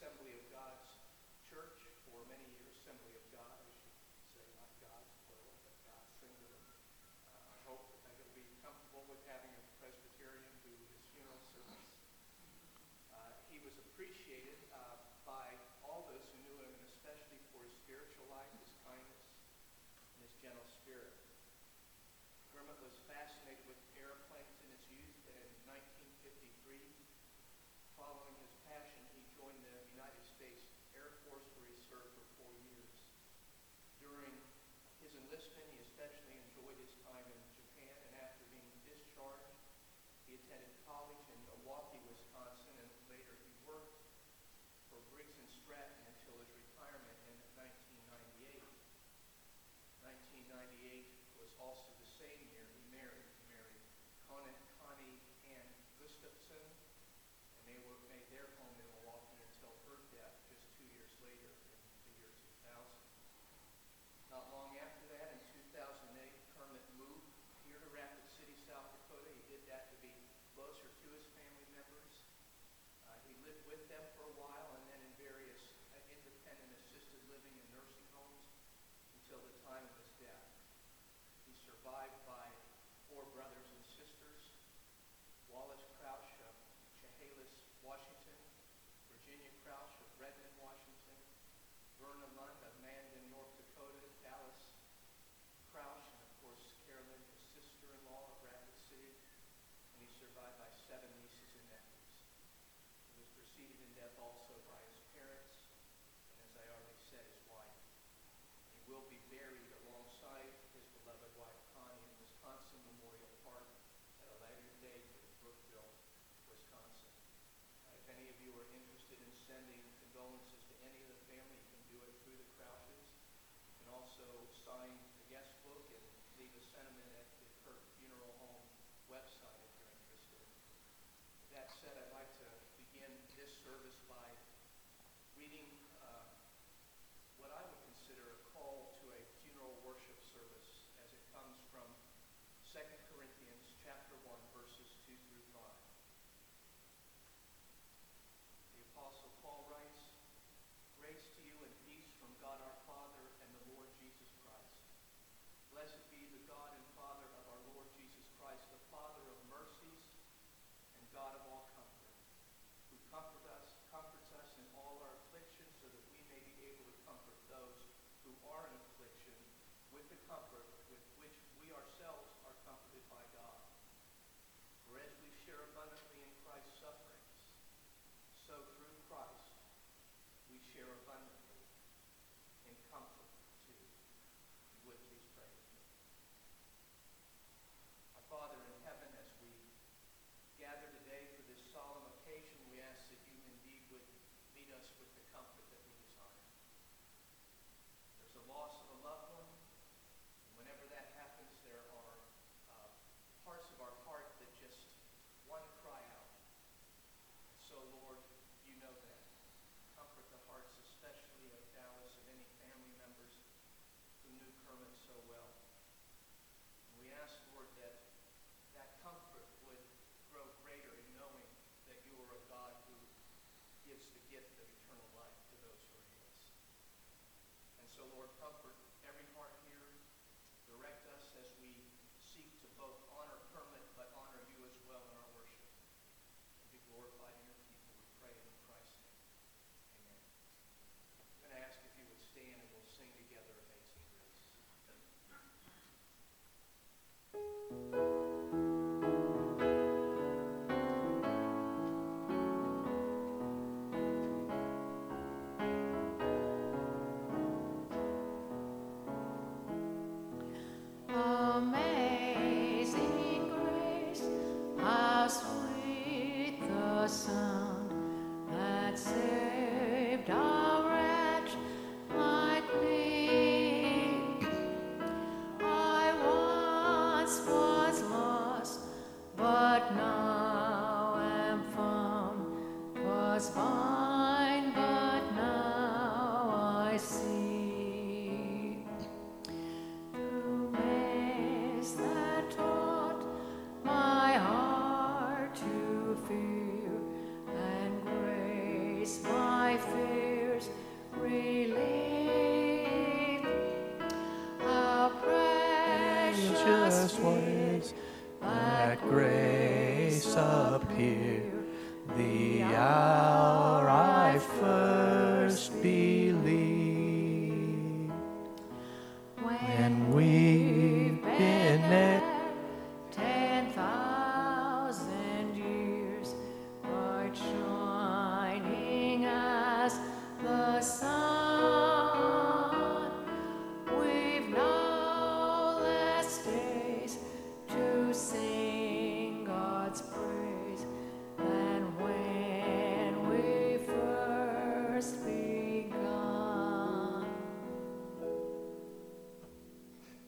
Assembly of God's Church for many years, Assembly of enlistment, he especially enjoyed his time in Japan, and after being discharged, he attended college in Milwaukee, Wisconsin, and later he worked for Briggs and Stratton until his retirement in 1998. 1998 was also the same year he married. He married Conan, Connie Ann Gustafson, and they were made their home in Milwaukee until her death just two years later. Wallace Krausch of Chehalis, Washington, Virginia Krausch of Redmond, Washington, Verna Lund of Mandan, North Dakota, Dallas Krausch, and of course Carolyn, his sister-in-law of Rapid City, and he survived by seven nieces and nephews. He was preceded in death also sending condolences to any of the family. You can do it through the Krausches. You can also sign the guest book and leave a sentiment at those who are in affliction with the comfort with which we ourselves are comforted by God. For as we share abundantly in Christ's sufferings, so through Christ we share abundantly. So, Lord, comfort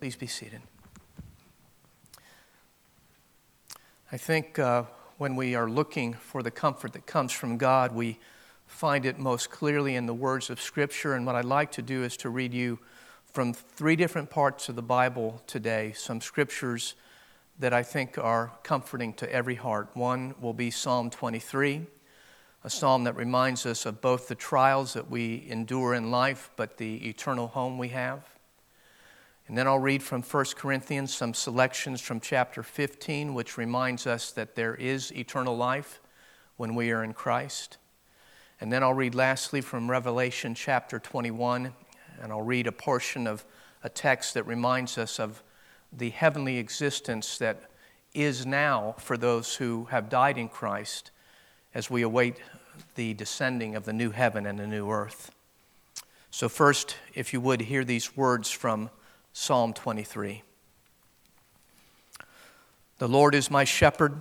Please be seated. I think uh, when we are looking for the comfort that comes from God, we find it most clearly in the words of Scripture. And what I'd like to do is to read you from three different parts of the Bible today some scriptures that I think are comforting to every heart. One will be Psalm 23, a psalm that reminds us of both the trials that we endure in life, but the eternal home we have. And then I'll read from 1 Corinthians some selections from chapter 15, which reminds us that there is eternal life when we are in Christ. And then I'll read lastly from Revelation chapter 21, and I'll read a portion of a text that reminds us of the heavenly existence that is now for those who have died in Christ as we await the descending of the new heaven and the new earth. So, first, if you would hear these words from Psalm 23. The Lord is my shepherd,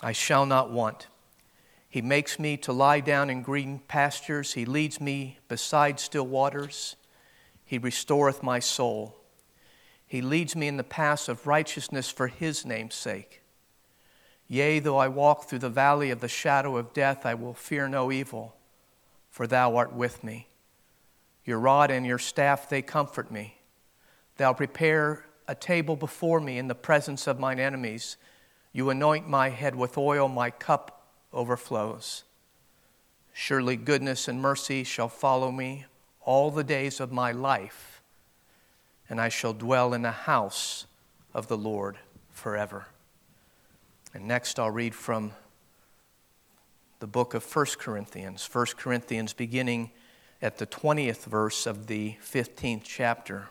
I shall not want. He makes me to lie down in green pastures, He leads me beside still waters, He restoreth my soul. He leads me in the paths of righteousness for His name's sake. Yea, though I walk through the valley of the shadow of death, I will fear no evil, for Thou art with me. Your rod and your staff, they comfort me. Thou prepare a table before me in the presence of mine enemies. You anoint my head with oil, my cup overflows. Surely goodness and mercy shall follow me all the days of my life, and I shall dwell in the house of the Lord forever. And next I'll read from the book of 1 Corinthians, 1 Corinthians beginning at the 20th verse of the 15th chapter.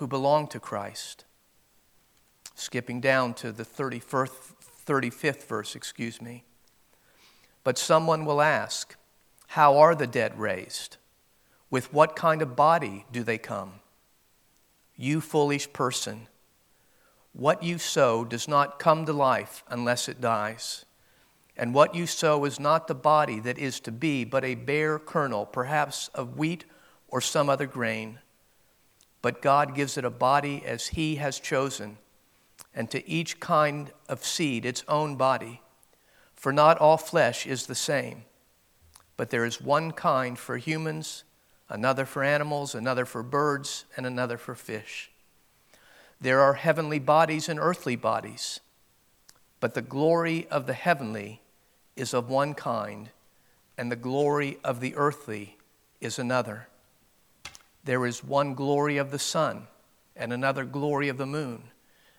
who belong to Christ. Skipping down to the 31st, 35th verse, excuse me. But someone will ask, How are the dead raised? With what kind of body do they come? You foolish person, what you sow does not come to life unless it dies. And what you sow is not the body that is to be, but a bare kernel, perhaps of wheat or some other grain but God gives it a body as He has chosen, and to each kind of seed its own body. For not all flesh is the same, but there is one kind for humans, another for animals, another for birds, and another for fish. There are heavenly bodies and earthly bodies, but the glory of the heavenly is of one kind, and the glory of the earthly is another. There is one glory of the sun, and another glory of the moon,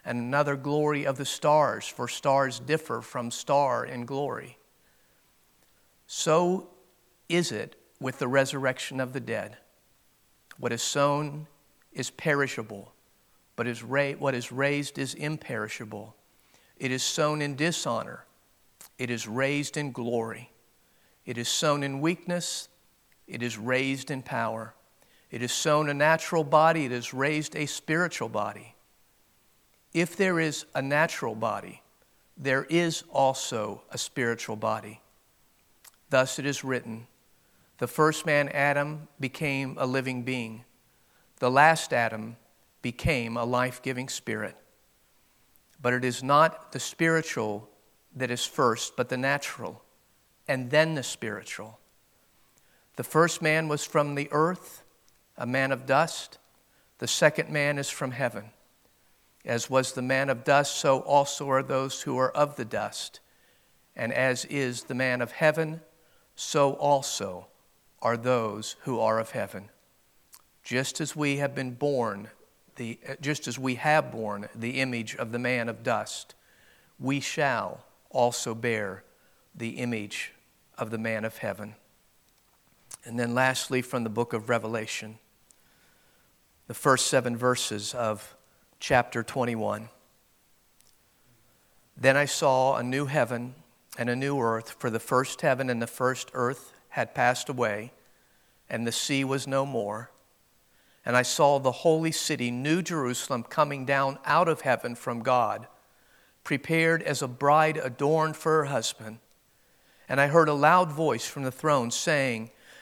and another glory of the stars, for stars differ from star in glory. So is it with the resurrection of the dead. What is sown is perishable, but is ra- what is raised is imperishable. It is sown in dishonor, it is raised in glory. It is sown in weakness, it is raised in power. It is sown a natural body, it is raised a spiritual body. If there is a natural body, there is also a spiritual body. Thus it is written the first man, Adam, became a living being. The last Adam became a life giving spirit. But it is not the spiritual that is first, but the natural, and then the spiritual. The first man was from the earth, a man of dust. The second man is from heaven. As was the man of dust, so also are those who are of the dust. And as is the man of heaven, so also are those who are of heaven. Just as we have been born, the, just as we have borne the image of the man of dust, we shall also bear the image of the man of heaven. And then, lastly, from the book of Revelation, the first seven verses of chapter 21. Then I saw a new heaven and a new earth, for the first heaven and the first earth had passed away, and the sea was no more. And I saw the holy city, New Jerusalem, coming down out of heaven from God, prepared as a bride adorned for her husband. And I heard a loud voice from the throne saying,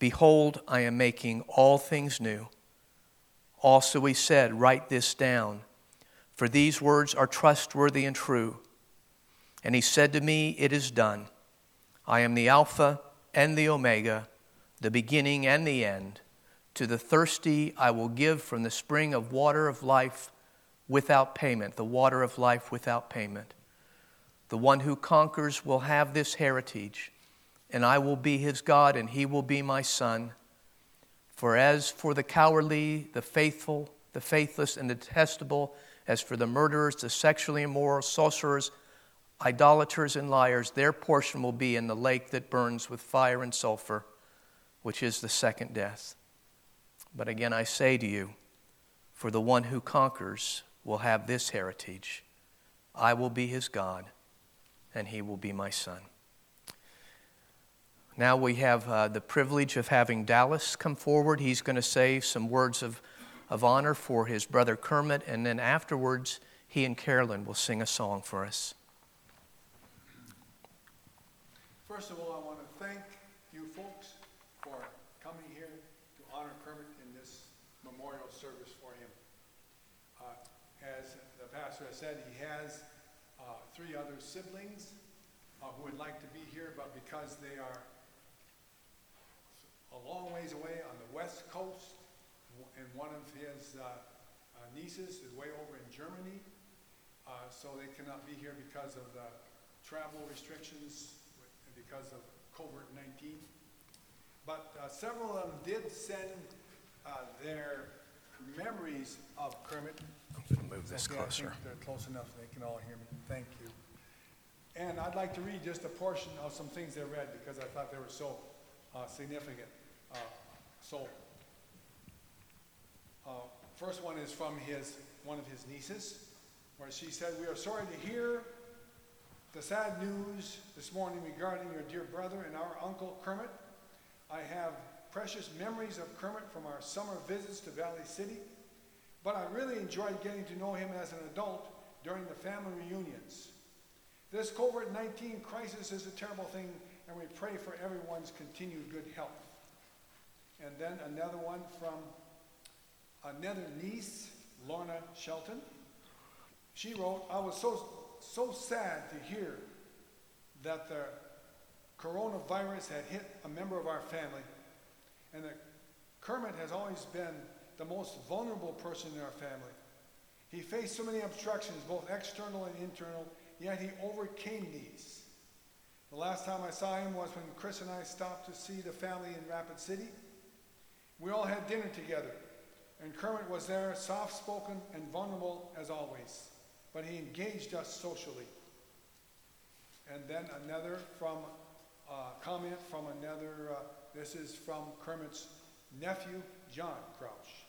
Behold, I am making all things new. Also he said, Write this down for these words are trustworthy and true. And he said to me, It is done. I am the Alpha and the Omega, the beginning and the end. To the thirsty I will give from the spring of water of life without payment, the water of life without payment. The one who conquers will have this heritage, and I will be his God, and he will be my son. For as for the cowardly, the faithful, the faithless, and the detestable, as for the murderers, the sexually immoral, sorcerers, idolaters, and liars, their portion will be in the lake that burns with fire and sulfur, which is the second death. But again, I say to you, for the one who conquers will have this heritage I will be his God, and he will be my son. Now we have uh, the privilege of having Dallas come forward. He's going to say some words of of honor for his brother Kermit, and then afterwards, he and Carolyn will sing a song for us. First of all, I want to thank you folks for coming here to honor Kermit in this memorial service for him. Uh, as the pastor has said, he has uh, three other siblings uh, who would like to be here, but because they are a long ways away on the west coast, and one of his uh, uh, nieces is way over in Germany, uh, so they cannot be here because of the travel restrictions and because of COVID-19. But uh, several of them did send uh, their memories of Kermit. I'm going to move this Okay, closer. They're close enough so they can all hear me. Thank you. And I'd like to read just a portion of some things they read because I thought they were so uh, significant. Uh, so uh, first one is from his, one of his nieces, where she said, We are sorry to hear the sad news this morning regarding your dear brother and our uncle Kermit. I have precious memories of Kermit from our summer visits to Valley City, but I really enjoyed getting to know him as an adult during the family reunions. This COVID 19 crisis is a terrible thing, and we pray for everyone's continued good health. And then another one from another niece, Lorna Shelton. She wrote, I was so, so sad to hear that the coronavirus had hit a member of our family, and that Kermit has always been the most vulnerable person in our family. He faced so many obstructions, both external and internal, yet he overcame these. The last time I saw him was when Chris and I stopped to see the family in Rapid City. We all had dinner together. And Kermit was there, soft spoken and vulnerable as always, but he engaged us socially. And then another from uh, comment from another, uh, this is from Kermit's nephew, John Krausch.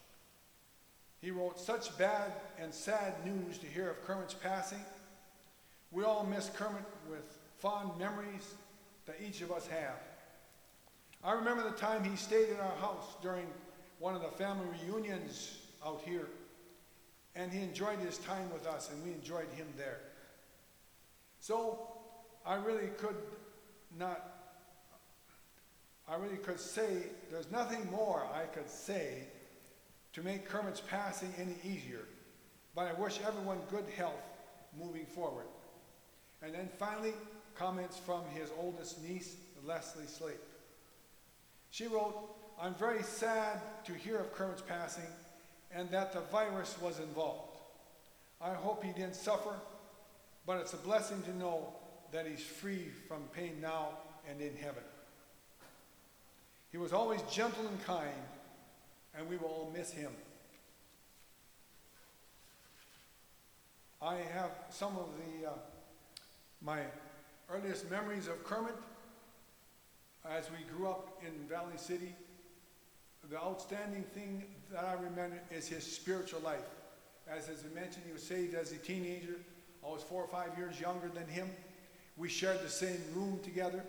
He wrote, Such bad and sad news to hear of Kermit's passing. We all miss Kermit with fond memories that each of us have. I remember the time he stayed in our house during one of the family reunions out here, and he enjoyed his time with us, and we enjoyed him there. So I really could not, I really could say, there's nothing more I could say to make Kermit's passing any easier, but I wish everyone good health moving forward. And then finally, comments from his oldest niece, Leslie Slate. She wrote, I'm very sad to hear of Kermit's passing and that the virus was involved. I hope he didn't suffer, but it's a blessing to know that he's free from pain now and in heaven. He was always gentle and kind, and we will all miss him. I have some of the uh, my earliest memories of Kermit as we grew up in Valley City. The outstanding thing that I remember is his spiritual life. As has been mentioned, he was saved as a teenager. I was four or five years younger than him. We shared the same room together.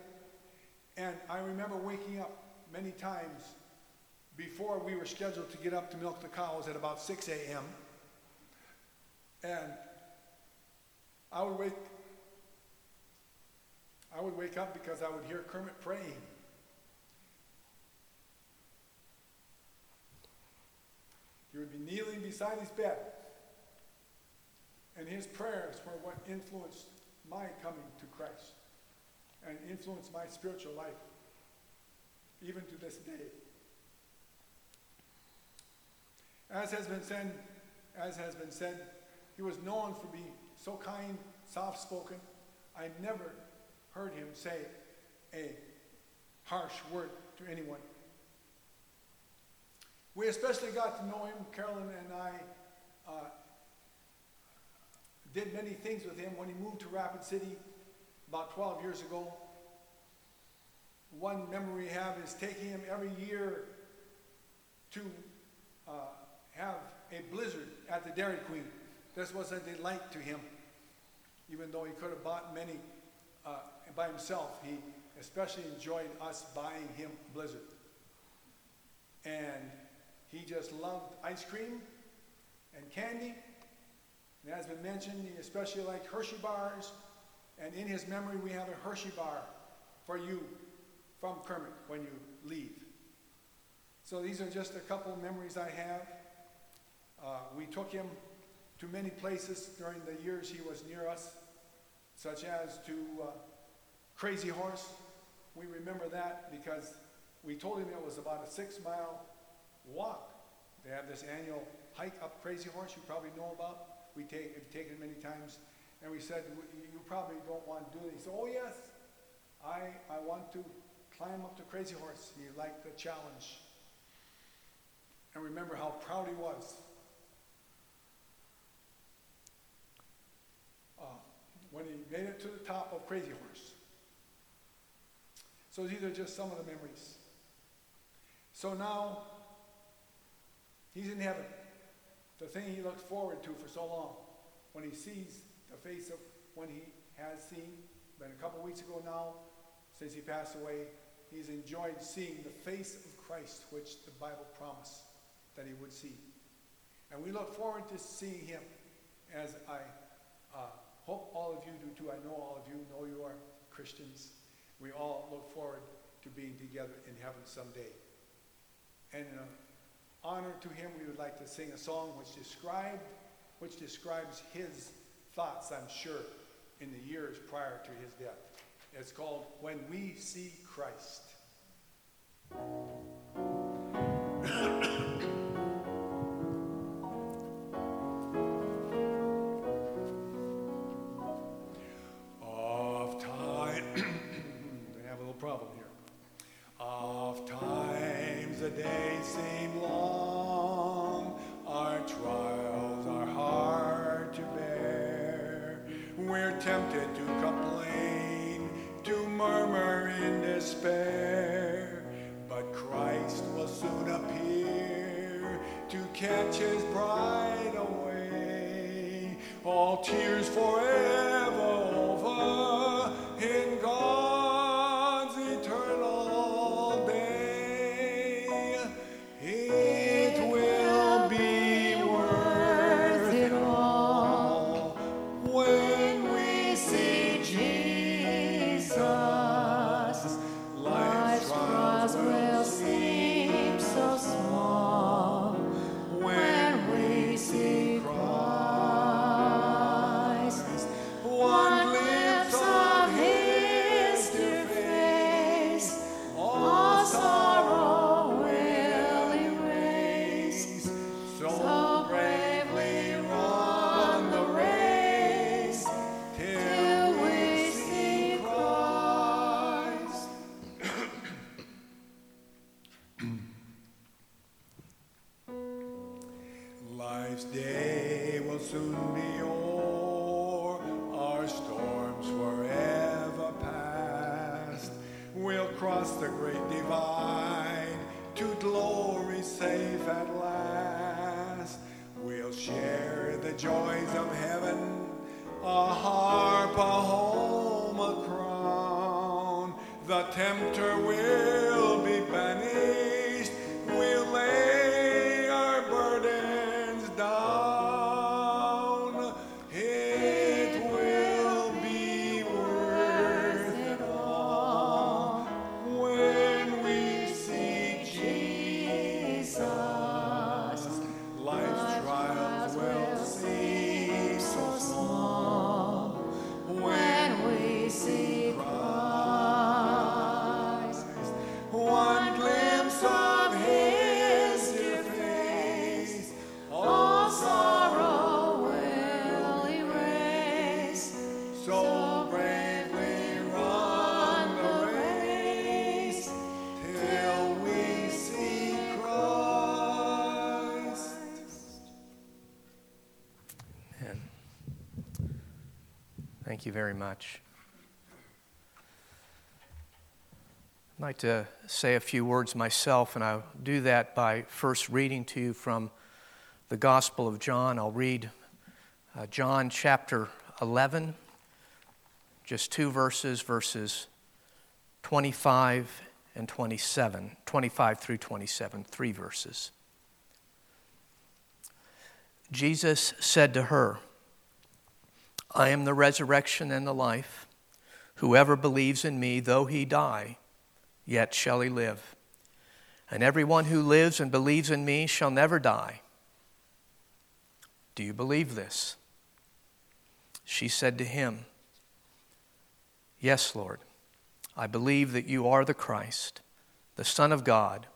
And I remember waking up many times before we were scheduled to get up to milk the cows at about 6 a.m. And I would wake would wake up because I would hear Kermit praying. He would be kneeling beside his bed. And his prayers were what influenced my coming to Christ and influenced my spiritual life, even to this day. As has been said, as has been said, he was known for being so kind, soft-spoken. I never heard him say a harsh word to anyone. We especially got to know him, Carolyn and I uh, did many things with him when he moved to Rapid City about 12 years ago. One memory we have is taking him every year to uh, have a blizzard at the Dairy Queen. This was a delight to him, even though he could have bought many uh, by himself. He especially enjoyed us buying him Blizzard. And he just loved ice cream and candy. And as been mentioned, he especially liked Hershey bars. And in his memory, we have a Hershey bar for you from Kermit when you leave. So these are just a couple memories I have. Uh, we took him to many places during the years he was near us, such as to uh, Crazy Horse. We remember that because we told him it was about a six mile walk. They have this annual hike up Crazy Horse you probably know about. We take, have taken many times. And we said, you probably don't want to do this. He said, oh yes, I, I want to climb up to Crazy Horse. He liked the challenge. And remember how proud he was. Uh, when he made it to the top of Crazy Horse. So these are just some of the memories. So now, he's in heaven. The thing he looked forward to for so long. When he sees the face of when he has seen, been a couple weeks ago now, since he passed away, he's enjoyed seeing the face of Christ, which the Bible promised that he would see. And we look forward to seeing him as I uh, hope all of you do too. I know all of you know you are Christians. We all look forward to being together in heaven someday. And in uh, honor to him, we would like to sing a song which described, which describes his thoughts, I'm sure, in the years prior to his death. It's called When We See Christ. So thank you very much. I'd like to say a few words myself, and I'll do that by first reading to you from the Gospel of John. I'll read uh, John chapter 11, just two verses, verses 25 and 27, 25 through 27, three verses. Jesus said to her, I am the resurrection and the life. Whoever believes in me, though he die, yet shall he live. And everyone who lives and believes in me shall never die. Do you believe this? She said to him, Yes, Lord. I believe that you are the Christ, the Son of God,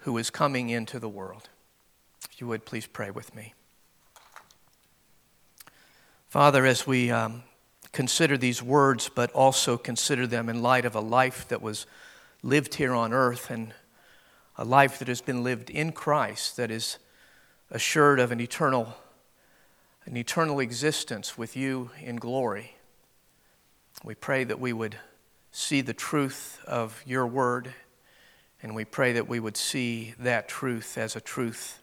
who is coming into the world. If you would, please pray with me. Father, as we um, consider these words, but also consider them in light of a life that was lived here on earth and a life that has been lived in Christ, that is assured of an eternal, an eternal existence with you in glory. We pray that we would see the truth of your word, and we pray that we would see that truth as a truth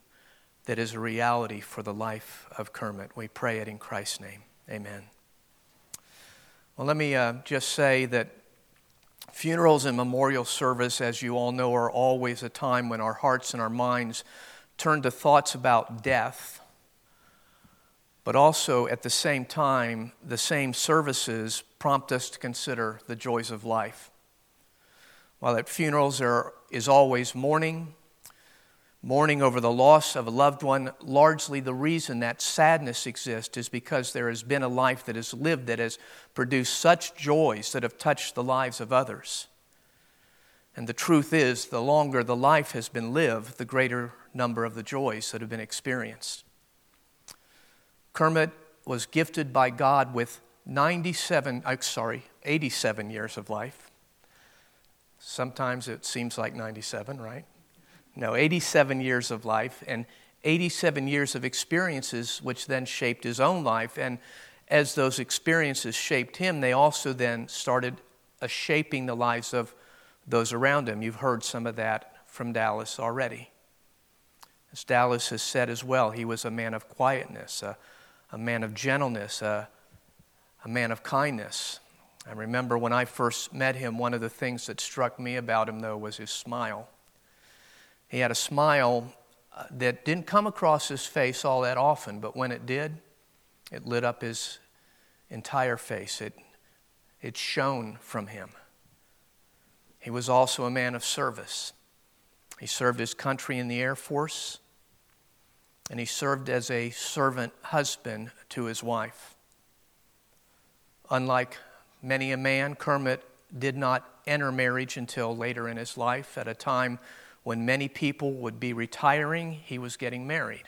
that is a reality for the life of Kermit. We pray it in Christ's name. Amen. Well, let me uh, just say that funerals and memorial service, as you all know, are always a time when our hearts and our minds turn to thoughts about death. But also, at the same time, the same services prompt us to consider the joys of life. While at funerals there is always mourning, mourning over the loss of a loved one, largely the reason that sadness exists is because there has been a life that has lived that has produced such joys that have touched the lives of others. And the truth is, the longer the life has been lived, the greater number of the joys that have been experienced. Kermit was gifted by God with 97, I'm sorry, 87 years of life. Sometimes it seems like 97, right? No, 87 years of life and 87 years of experiences, which then shaped his own life. And as those experiences shaped him, they also then started uh, shaping the lives of those around him. You've heard some of that from Dallas already. As Dallas has said as well, he was a man of quietness, a, a man of gentleness, a, a man of kindness. I remember when I first met him, one of the things that struck me about him, though, was his smile. He had a smile uh, that didn't come across his face all that often, but when it did, it lit up his entire face. It, it shone from him. He was also a man of service. He served his country in the Air Force, and he served as a servant husband to his wife. Unlike many a man, Kermit did not enter marriage until later in his life. At a time when many people would be retiring, he was getting married.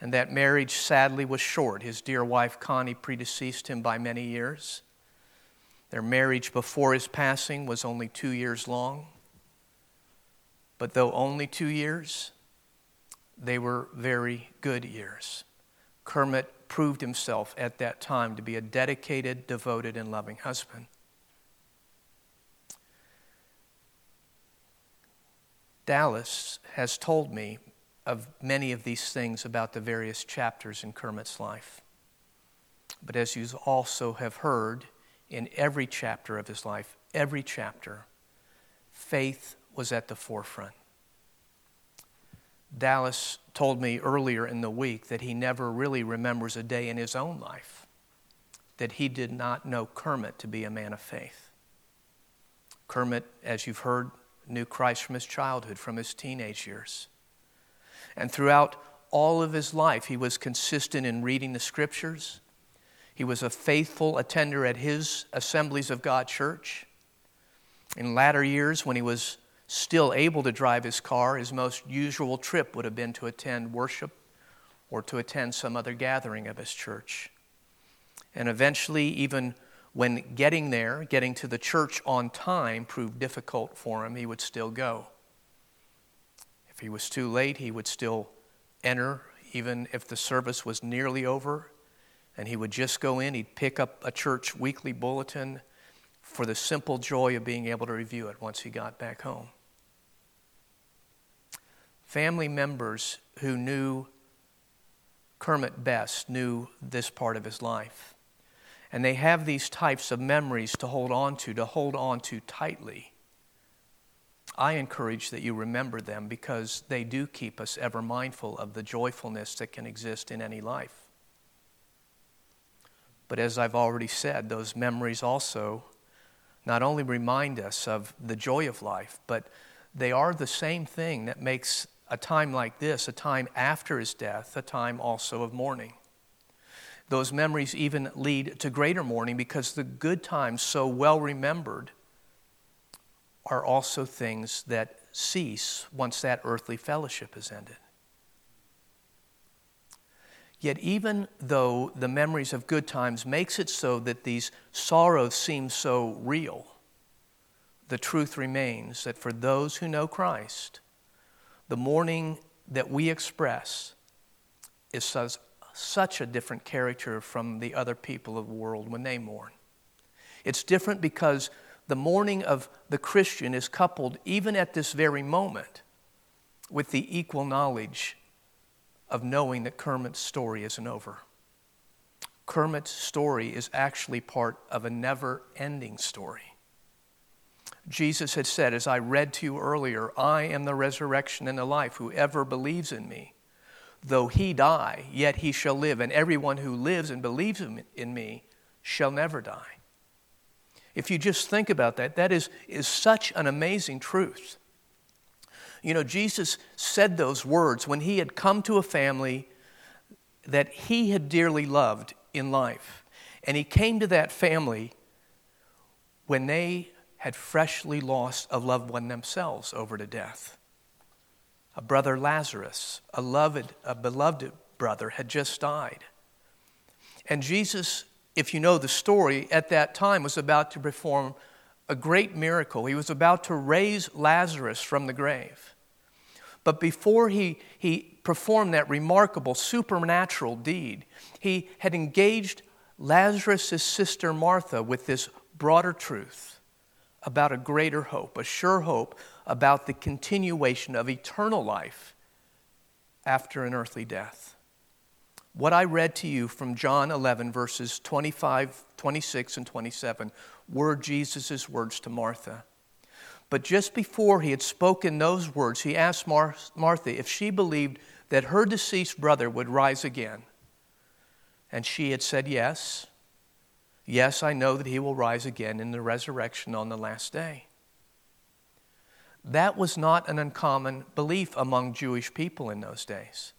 And that marriage sadly was short. His dear wife Connie predeceased him by many years. Their marriage before his passing was only two years long. But though only two years, they were very good years. Kermit proved himself at that time to be a dedicated, devoted, and loving husband. Dallas has told me of many of these things about the various chapters in Kermit's life. But as you also have heard in every chapter of his life, every chapter, faith was at the forefront. Dallas told me earlier in the week that he never really remembers a day in his own life that he did not know Kermit to be a man of faith. Kermit, as you've heard, knew Christ from his childhood, from his teenage years. And throughout all of his life, he was consistent in reading the scriptures. He was a faithful attender at his Assemblies of God church. In latter years, when he was still able to drive his car, his most usual trip would have been to attend worship or to attend some other gathering of his church. And eventually, even when getting there, getting to the church on time proved difficult for him, he would still go. If he was too late, he would still enter, even if the service was nearly over, and he would just go in. He'd pick up a church weekly bulletin for the simple joy of being able to review it once he got back home. Family members who knew Kermit best knew this part of his life. And they have these types of memories to hold on to, to hold on to tightly. I encourage that you remember them because they do keep us ever mindful of the joyfulness that can exist in any life. But as I've already said, those memories also not only remind us of the joy of life, but they are the same thing that makes a time like this a time after his death, a time also of mourning. Those memories even lead to greater mourning because the good times, so well remembered, are also things that cease once that earthly fellowship is ended. Yet, even though the memories of good times makes it so that these sorrows seem so real, the truth remains that for those who know Christ, the mourning that we express is such a different character from the other people of the world when they mourn. It's different because the mourning of the Christian is coupled, even at this very moment, with the equal knowledge of knowing that Kermit's story isn't over. Kermit's story is actually part of a never ending story. Jesus had said, as I read to you earlier, I am the resurrection and the life. Whoever believes in me, though he die, yet he shall live. And everyone who lives and believes in me shall never die. If you just think about that, that is, is such an amazing truth. You know, Jesus said those words when he had come to a family that he had dearly loved in life. And he came to that family when they had freshly lost a loved one themselves over to death. A brother Lazarus, a loved, a beloved brother, had just died. And Jesus, if you know the story, at that time was about to perform a great miracle. He was about to raise Lazarus from the grave. But before he, he performed that remarkable supernatural deed, he had engaged Lazarus' sister Martha with this broader truth about a greater hope, a sure hope about the continuation of eternal life after an earthly death. What I read to you from John 11, verses 25, 26, and 27 were Jesus' words to Martha. But just before he had spoken those words, he asked Mar- Martha if she believed that her deceased brother would rise again. And she had said, Yes. Yes, I know that he will rise again in the resurrection on the last day. That was not an uncommon belief among Jewish people in those days.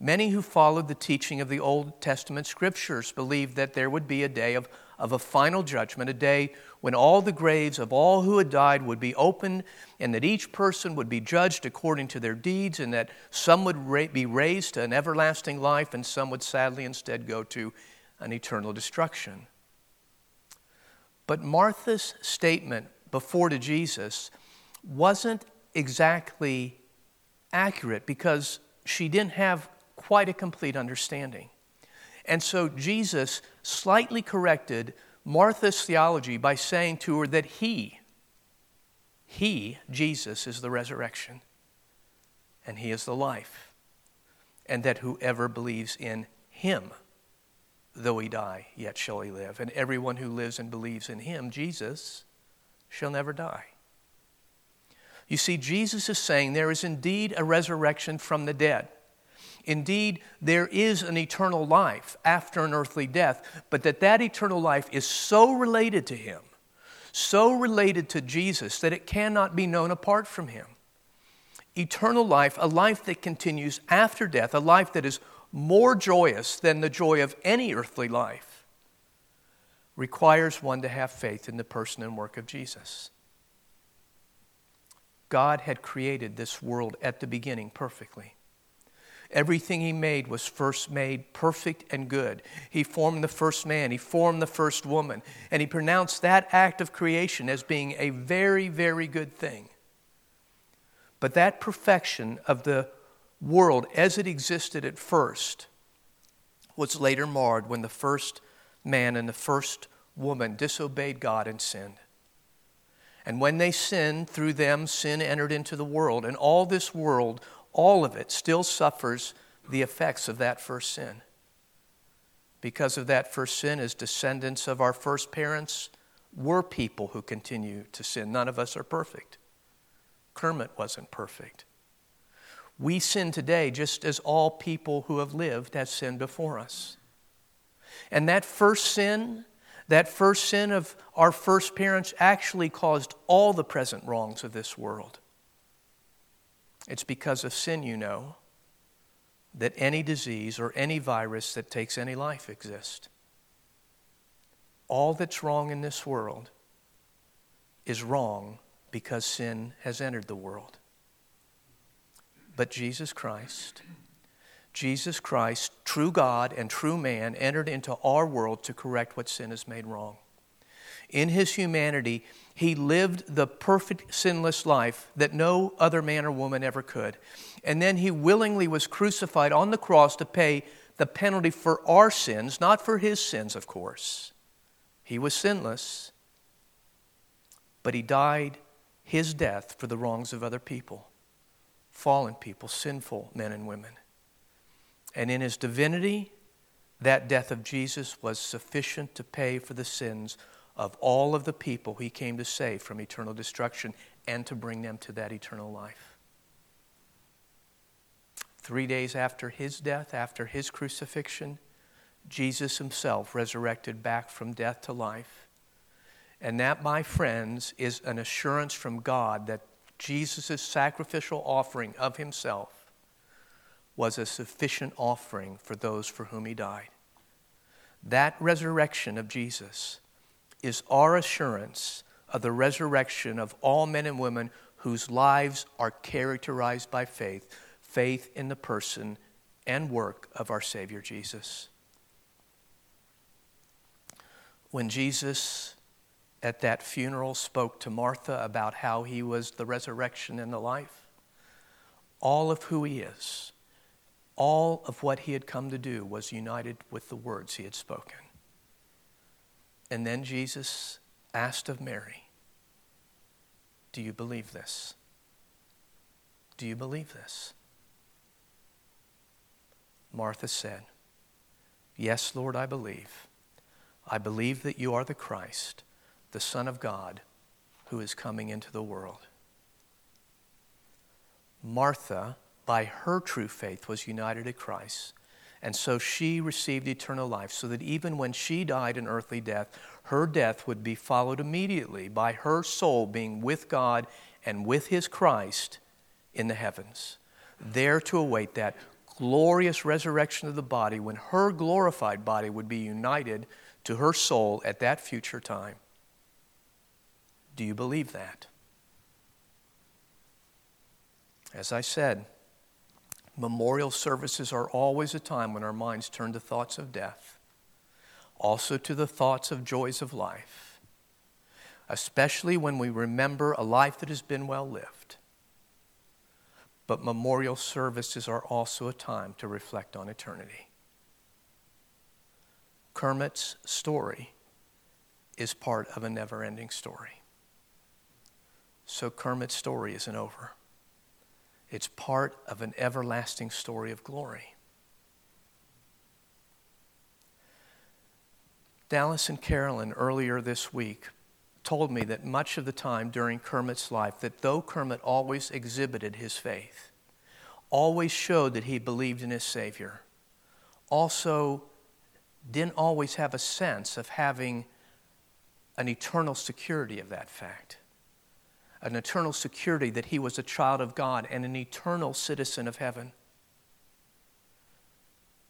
Many who followed the teaching of the Old Testament scriptures believed that there would be a day of, of a final judgment, a day when all the graves of all who had died would be opened, and that each person would be judged according to their deeds, and that some would ra- be raised to an everlasting life, and some would sadly instead go to an eternal destruction. But Martha's statement before to Jesus wasn't exactly accurate because she didn't have quite a complete understanding. And so Jesus slightly corrected Martha's theology by saying to her that He, He, Jesus, is the resurrection, and He is the life, and that whoever believes in Him, though he die, yet shall he live. And everyone who lives and believes in Him, Jesus, shall never die. You see, Jesus is saying there is indeed a resurrection from the dead. Indeed, there is an eternal life after an earthly death, but that that eternal life is so related to Him, so related to Jesus, that it cannot be known apart from Him. Eternal life, a life that continues after death, a life that is more joyous than the joy of any earthly life, requires one to have faith in the person and work of Jesus. God had created this world at the beginning perfectly. Everything he made was first made perfect and good. He formed the first man, he formed the first woman, and he pronounced that act of creation as being a very, very good thing. But that perfection of the world as it existed at first was later marred when the first man and the first woman disobeyed God and sinned. And when they sinned, through them, sin entered into the world, and all this world all of it still suffers the effects of that first sin. Because of that first sin, as descendants of our first parents, we're people who continue to sin. None of us are perfect. Kermit wasn't perfect. We sin today just as all people who have lived have sinned before us. And that first sin, that first sin of our first parents, actually caused all the present wrongs of this world. It's because of sin, you know, that any disease or any virus that takes any life exists. All that's wrong in this world is wrong because sin has entered the world. But Jesus Christ, Jesus Christ, true God and true man, entered into our world to correct what sin has made wrong. In his humanity, he lived the perfect, sinless life that no other man or woman ever could. And then he willingly was crucified on the cross to pay the penalty for our sins, not for his sins, of course. He was sinless, but he died his death for the wrongs of other people, fallen people, sinful men and women. And in his divinity, that death of Jesus was sufficient to pay for the sins of all of the people he came to save from eternal destruction and to bring them to that eternal life. Three days after his death, after his crucifixion, Jesus himself resurrected back from death to life. And that, my friends, is an assurance from God that Jesus' sacrificial offering of himself was a sufficient offering for those for whom he died. That resurrection of Jesus is our assurance of the resurrection of all men and women whose lives are characterized by faith faith in the person and work of our Savior Jesus. When Jesus at that funeral spoke to Martha about how he was the resurrection and the life, all of who he is, all of what he had come to do was united with the words he had spoken. And then Jesus asked of Mary, Do you believe this? Do you believe this? Martha said, Yes, Lord, I believe. I believe that you are the Christ, the Son of God, who is coming into the world. Martha, by her true faith, was united to Christ. And so she received eternal life, so that even when she died an earthly death, her death would be followed immediately by her soul being with God and with his Christ in the heavens, there to await that glorious resurrection of the body when her glorified body would be united to her soul at that future time. Do you believe that? As I said, memorial services are always a time when our minds turn to thoughts of death, also to the thoughts of joys of life, especially when we remember a life that has been well lived. But memorial services are also a time to reflect on eternity. Kermit's story is part of a never ending story. So Kermit's story isn't over. It's part of an everlasting story of glory. Dallas and Carolyn earlier this week told me that much of the time during Kermit's life, that though Kermit always exhibited his faith, always showed that he believed in his Savior, also didn't always have a sense of having an eternal security of that fact an eternal security that he was a child of God and an eternal citizen of heaven.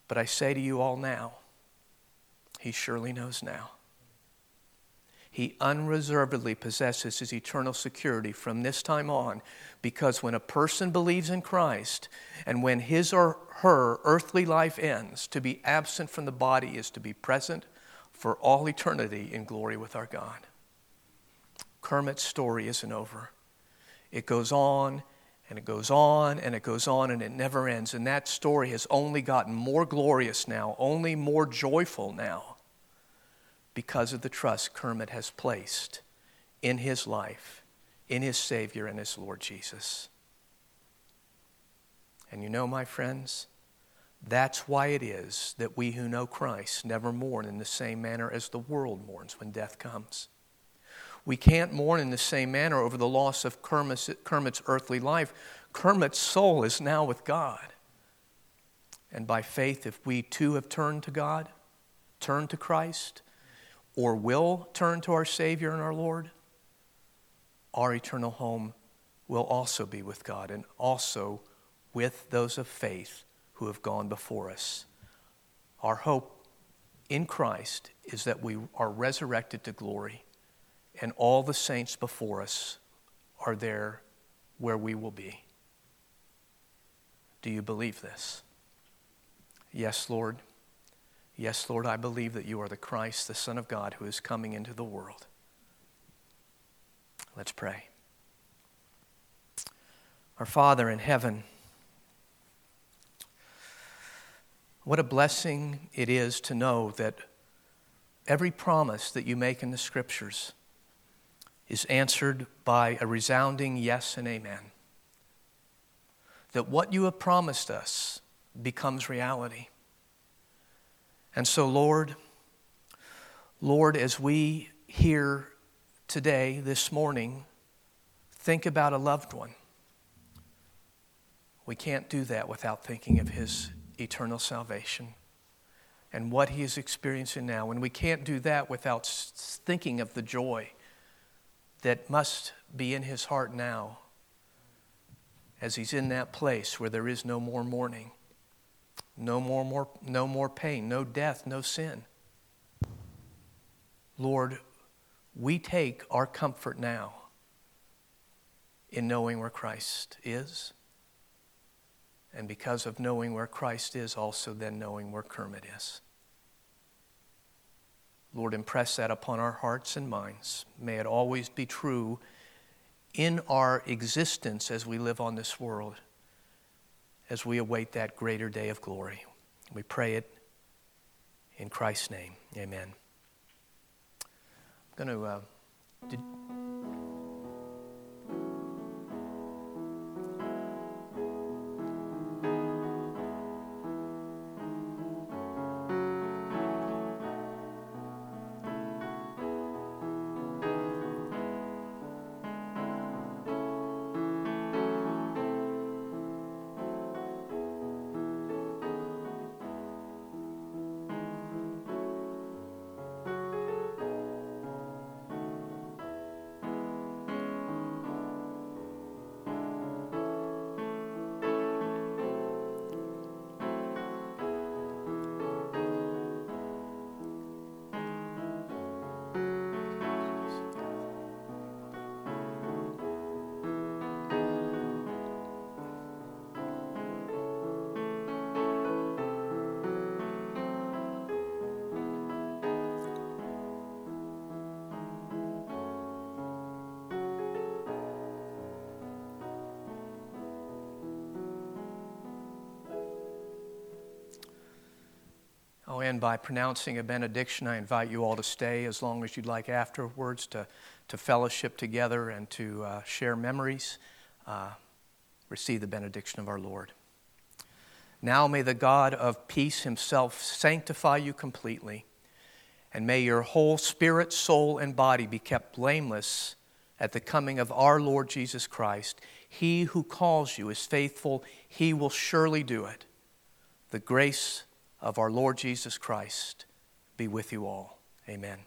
But I say to you all now, he surely knows now. He unreservedly possesses his eternal security from this time on because when a person believes in Christ and when his or her earthly life ends, to be absent from the body is to be present for all eternity in glory with our God. Kermit's story isn't over. It goes on and it goes on and it goes on and it never ends. And that story has only gotten more glorious now, only more joyful now, because of the trust Kermit has placed in his life, in his Savior and his Lord Jesus. And you know, my friends, that's why it is that we who know Christ never mourn in the same manner as the world mourns when death comes. We can't mourn in the same manner over the loss of Kermit's, Kermit's earthly life. Kermit's soul is now with God. And by faith, if we too have turned to God, turned to Christ, or will turn to our Savior and our Lord, our eternal home will also be with God and also with those of faith who have gone before us. Our hope in Christ is that we are resurrected to glory and all the saints before us are there where we will be. Do you believe this? Yes, Lord. Yes, Lord, I believe that you are the Christ, the Son of God, who is coming into the world. Let's pray. Our Father in heaven, what a blessing it is to know that every promise that you make in the Scriptures is answered by a resounding yes and amen. That what you have promised us becomes reality. And so, Lord, Lord, as we hear today, this morning, think about a loved one. We can't do that without thinking of his eternal salvation and what he is experiencing now. And we can't do that without thinking of the joy that must be in his heart now as he's in that place where there is no more mourning, no more, more, no more pain, no death, no sin. Lord, we take our comfort now in knowing where Christ is. And because of knowing where Christ is, also then knowing where Kermit is. Lord, impress that upon our hearts and minds. May it always be true in our existence as we live on this world, as we await that greater day of glory. We pray it in Christ's name. Amen. I'm going to. Uh, did, begin by pronouncing a benediction. I invite you all to stay as long as you'd like afterwards to, to fellowship together and to uh, share memories. Uh, receive the benediction of our Lord. Now may the God of peace himself sanctify you completely, and may your whole spirit, soul, and body be kept blameless at the coming of our Lord Jesus Christ. He who calls you is faithful, he will surely do it. The grace of our Lord Jesus Christ be with you all. Amen.